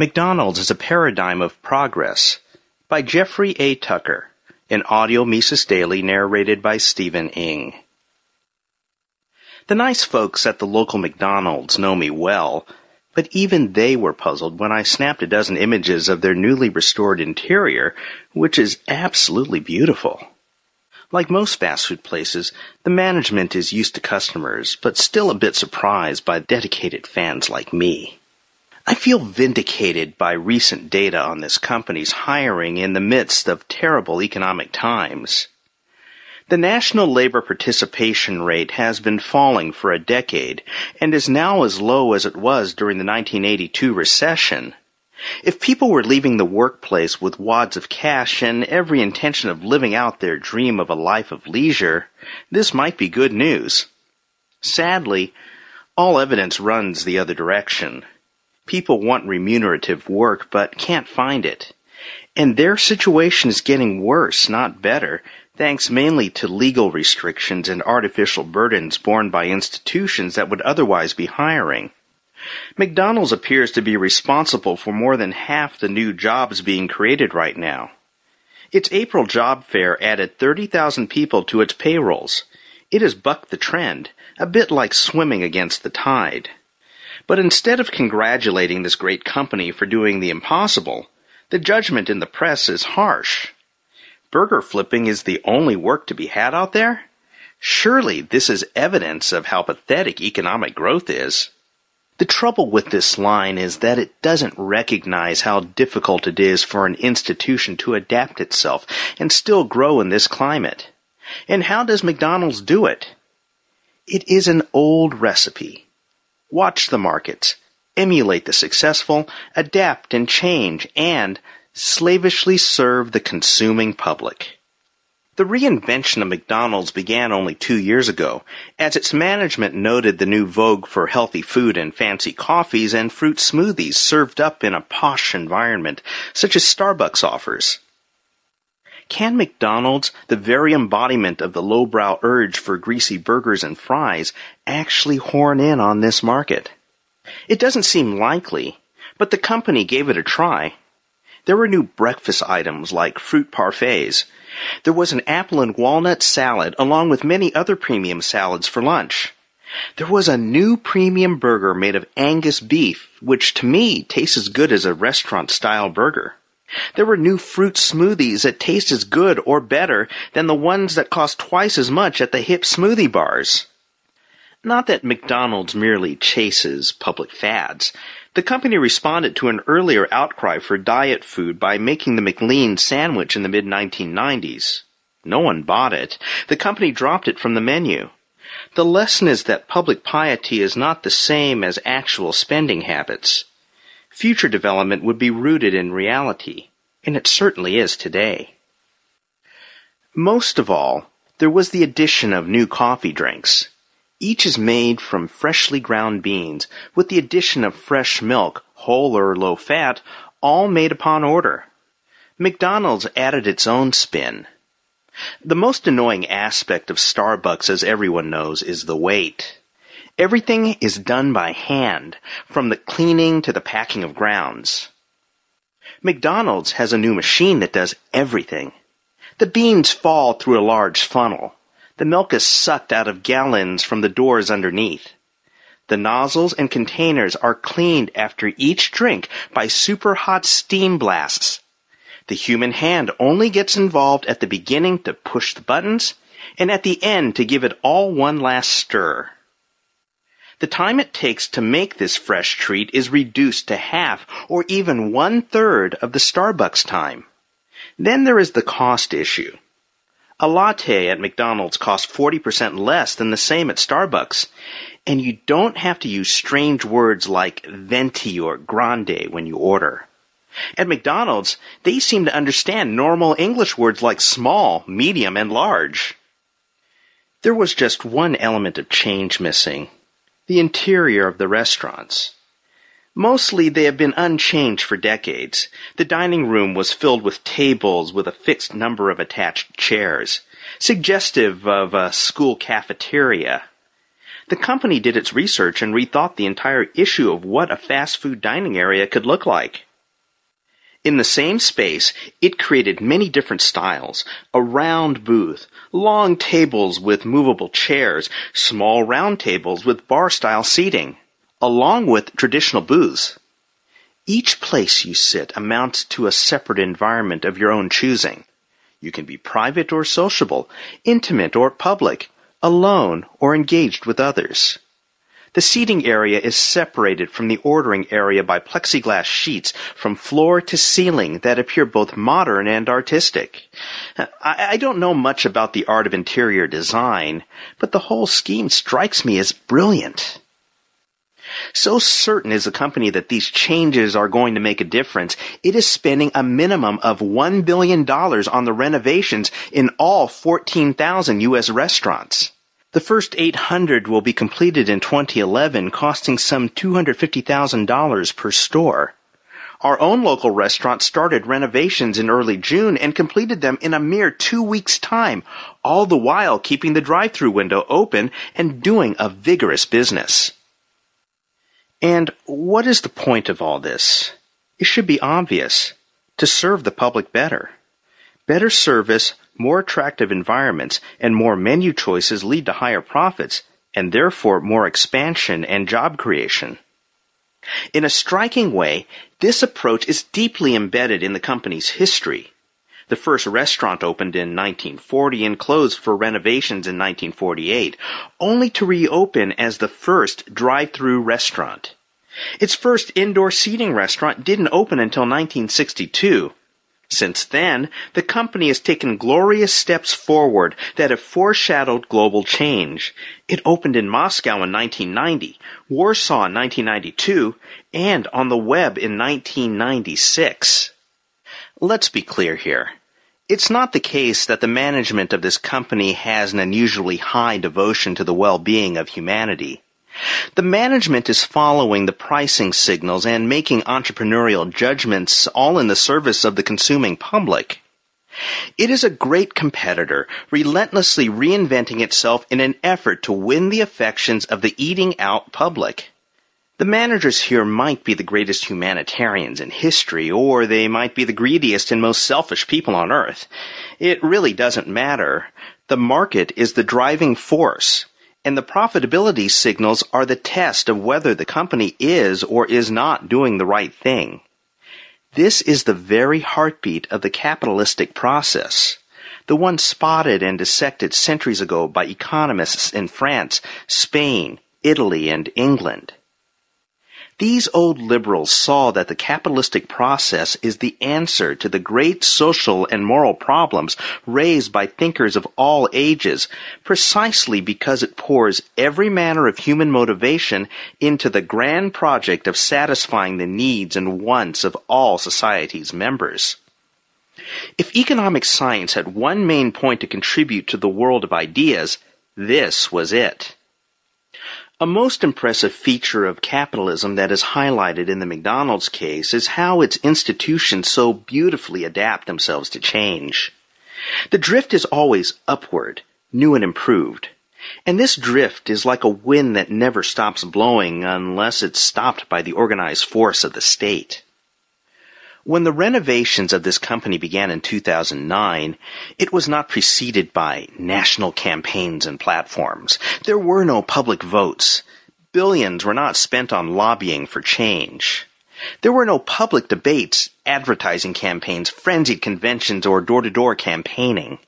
McDonald's is a Paradigm of Progress by Jeffrey A. Tucker, an audio Mises Daily narrated by Steven Ng. The nice folks at the local McDonald's know me well, but even they were puzzled when I snapped a dozen images of their newly restored interior, which is absolutely beautiful. Like most fast food places, the management is used to customers, but still a bit surprised by dedicated fans like me. I feel vindicated by recent data on this company's hiring in the midst of terrible economic times. The national labor participation rate has been falling for a decade and is now as low as it was during the 1982 recession. If people were leaving the workplace with wads of cash and every intention of living out their dream of a life of leisure, this might be good news. Sadly, all evidence runs the other direction. People want remunerative work but can't find it. And their situation is getting worse, not better, thanks mainly to legal restrictions and artificial burdens borne by institutions that would otherwise be hiring. McDonald's appears to be responsible for more than half the new jobs being created right now. Its April job fair added 30,000 people to its payrolls. It has bucked the trend, a bit like swimming against the tide. But instead of congratulating this great company for doing the impossible, the judgment in the press is harsh. Burger flipping is the only work to be had out there? Surely this is evidence of how pathetic economic growth is. The trouble with this line is that it doesn't recognize how difficult it is for an institution to adapt itself and still grow in this climate. And how does McDonald's do it? It is an old recipe. Watch the markets, emulate the successful, adapt and change, and slavishly serve the consuming public. The reinvention of McDonald's began only two years ago, as its management noted the new vogue for healthy food and fancy coffees and fruit smoothies served up in a posh environment, such as Starbucks offers. Can McDonald's, the very embodiment of the lowbrow urge for greasy burgers and fries, actually horn in on this market? It doesn't seem likely, but the company gave it a try. There were new breakfast items like fruit parfaits. There was an apple and walnut salad along with many other premium salads for lunch. There was a new premium burger made of Angus beef, which to me tastes as good as a restaurant style burger. There were new fruit smoothies that taste as good or better than the ones that cost twice as much at the hip smoothie bars. Not that McDonald's merely chases public fads. The company responded to an earlier outcry for diet food by making the McLean sandwich in the mid 1990s. No one bought it. The company dropped it from the menu. The lesson is that public piety is not the same as actual spending habits future development would be rooted in reality, and it certainly is today. Most of all, there was the addition of new coffee drinks. Each is made from freshly ground beans, with the addition of fresh milk, whole or low fat, all made upon order. McDonald's added its own spin. The most annoying aspect of Starbucks, as everyone knows, is the wait. Everything is done by hand, from the cleaning to the packing of grounds. McDonald's has a new machine that does everything. The beans fall through a large funnel. The milk is sucked out of gallons from the doors underneath. The nozzles and containers are cleaned after each drink by super hot steam blasts. The human hand only gets involved at the beginning to push the buttons and at the end to give it all one last stir. The time it takes to make this fresh treat is reduced to half or even one third of the Starbucks time. Then there is the cost issue. A latte at McDonald's costs 40% less than the same at Starbucks, and you don't have to use strange words like venti or grande when you order. At McDonald's, they seem to understand normal English words like small, medium, and large. There was just one element of change missing the interior of the restaurants. Mostly they have been unchanged for decades. The dining room was filled with tables with a fixed number of attached chairs, suggestive of a school cafeteria. The company did its research and rethought the entire issue of what a fast food dining area could look like. In the same space, it created many different styles. A round booth, long tables with movable chairs, small round tables with bar-style seating, along with traditional booths. Each place you sit amounts to a separate environment of your own choosing. You can be private or sociable, intimate or public, alone or engaged with others. The seating area is separated from the ordering area by plexiglass sheets from floor to ceiling that appear both modern and artistic. I, don't know much about the art of interior design, but the whole scheme strikes me as brilliant. So certain is the company that these changes are going to make a difference, it is spending a minimum of $1 billion on the renovations in all 14,000 U.S. restaurants. The first 800 will be completed in 2011, costing some $250,000 per store. Our own local restaurant started renovations in early June and completed them in a mere two weeks' time, all the while keeping the drive-through window open and doing a vigorous business. And what is the point of all this? It should be obvious. To serve the public better. Better service more attractive environments and more menu choices lead to higher profits and therefore more expansion and job creation. In a striking way, this approach is deeply embedded in the company's history. The first restaurant opened in 1940 and closed for renovations in 1948, only to reopen as the first drive-through restaurant. Its first indoor seating restaurant didn't open until 1962, since then, the company has taken glorious steps forward that have foreshadowed global change. It opened in Moscow in 1990, Warsaw in 1992, and on the web in 1996. Let's be clear here. It's not the case that the management of this company has an unusually high devotion to the well-being of humanity. The management is following the pricing signals and making entrepreneurial judgments all in the service of the consuming public. It is a great competitor, relentlessly reinventing itself in an effort to win the affections of the eating out public. The managers here might be the greatest humanitarians in history, or they might be the greediest and most selfish people on earth. It really doesn't matter. The market is the driving force, and the profitability signals are the test of whether the company is or is not doing the right thing. This is the very heartbeat of the capitalistic process, the one spotted and dissected centuries ago by economists in France, Spain, Italy, and England. These old liberals saw that the capitalistic process is the answer to the great social and moral problems raised by thinkers of all ages, precisely because it pours every manner of human motivation into the grand project of satisfying the needs and wants of all society's members. If economic science had one main point to contribute to the world of ideas, this was it. A most impressive feature of capitalism that is highlighted in the McDonald's case is how its institutions so beautifully adapt themselves to change. The drift is always upward, new and improved. And this drift is like a wind that never stops blowing unless it's stopped by the organized force of the state. When the renovations of this company began in 2009, it was not preceded by national campaigns and platforms. There were no public votes. Billions were not spent on lobbying for change. There were no public debates, advertising campaigns, frenzied conventions, or door-to-door campaigning.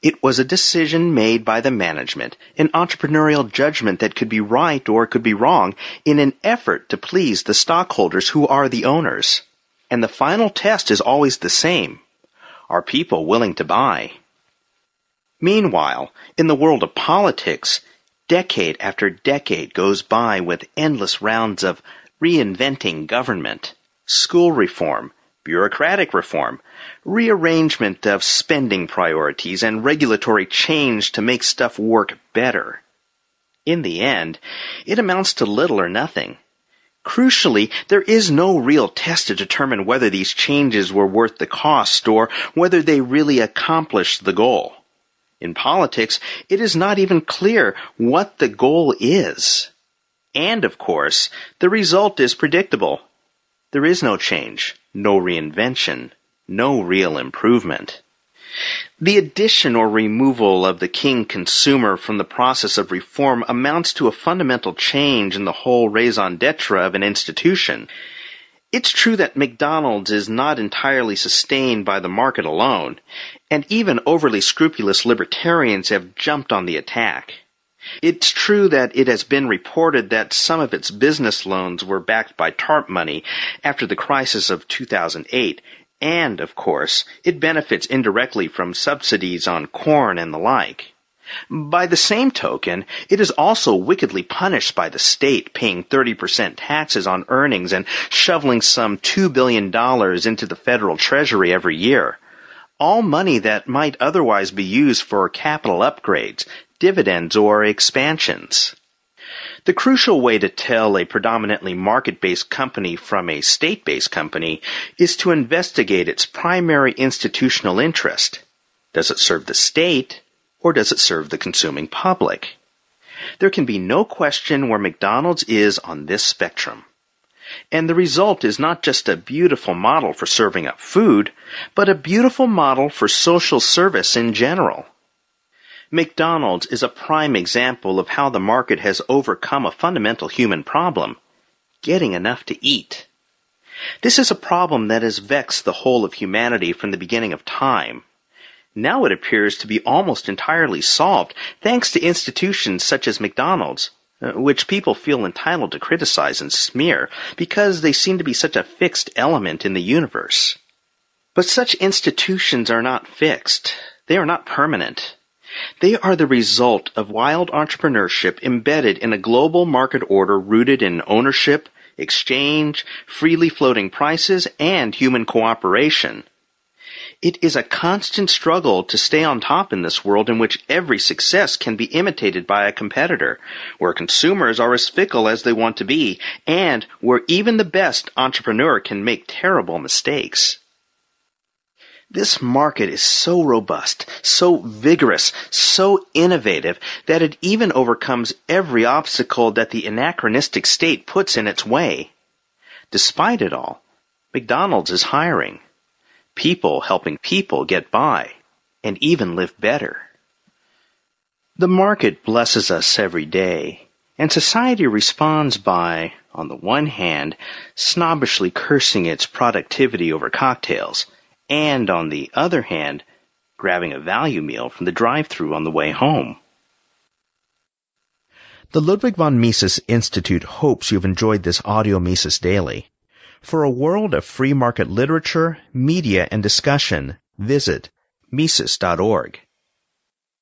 It was a decision made by the management, an entrepreneurial judgment that could be right or could be wrong, in an effort to please the stockholders who are the owners. And the final test is always the same. Are people willing to buy? Meanwhile, in the world of politics, decade after decade goes by with endless rounds of reinventing government, school reform, bureaucratic reform, rearrangement of spending priorities, and regulatory change to make stuff work better. In the end, it amounts to little or nothing. Crucially, there is no real test to determine whether these changes were worth the cost or whether they really accomplished the goal. In politics, it is not even clear what the goal is. And of course, the result is predictable. There is no change, no reinvention, no real improvement. The addition or removal of the king consumer from the process of reform amounts to a fundamental change in the whole raison d'etre of an institution. It's true that McDonald's is not entirely sustained by the market alone, and even overly scrupulous libertarians have jumped on the attack. It's true that it has been reported that some of its business loans were backed by TARP money after the crisis of 2008, and, of course, it benefits indirectly from subsidies on corn and the like. By the same token, it is also wickedly punished by the state paying 30% taxes on earnings and shoveling some $2 billion into the federal treasury every year. All money that might otherwise be used for capital upgrades, dividends, or expansions. The crucial way to tell a predominantly market-based company from a state-based company is to investigate its primary institutional interest. Does it serve the state or does it serve the consuming public? There can be no question where McDonald's is on this spectrum. And the result is not just a beautiful model for serving up food, but a beautiful model for social service in general. McDonald's is a prime example of how the market has overcome a fundamental human problem getting enough to eat. This is a problem that has vexed the whole of humanity from the beginning of time. Now it appears to be almost entirely solved thanks to institutions such as McDonald's, uh, which people feel entitled to criticize and smear because they seem to be such a fixed element in the universe. But such institutions are not fixed. They are not permanent. They are the result of wild entrepreneurship embedded in a global market order rooted in ownership, exchange, freely floating prices, and human cooperation. It is a constant struggle to stay on top in this world in which every success can be imitated by a competitor, where consumers are as fickle as they want to be, and where even the best entrepreneur can make terrible mistakes. This market is so robust, so vigorous, so innovative that it even overcomes every obstacle that the anachronistic state puts in its way. Despite it all, McDonald's is hiring. People helping people get by and even live better. The market blesses us every day, and society responds by, on the one hand, snobbishly cursing its productivity over cocktails, and on the other hand, grabbing a value meal from the drive-through on the way home. The Ludwig von Mises Institute hopes you've enjoyed this audio Mises Daily. For a world of free market literature, media, and discussion, visit Mises.org.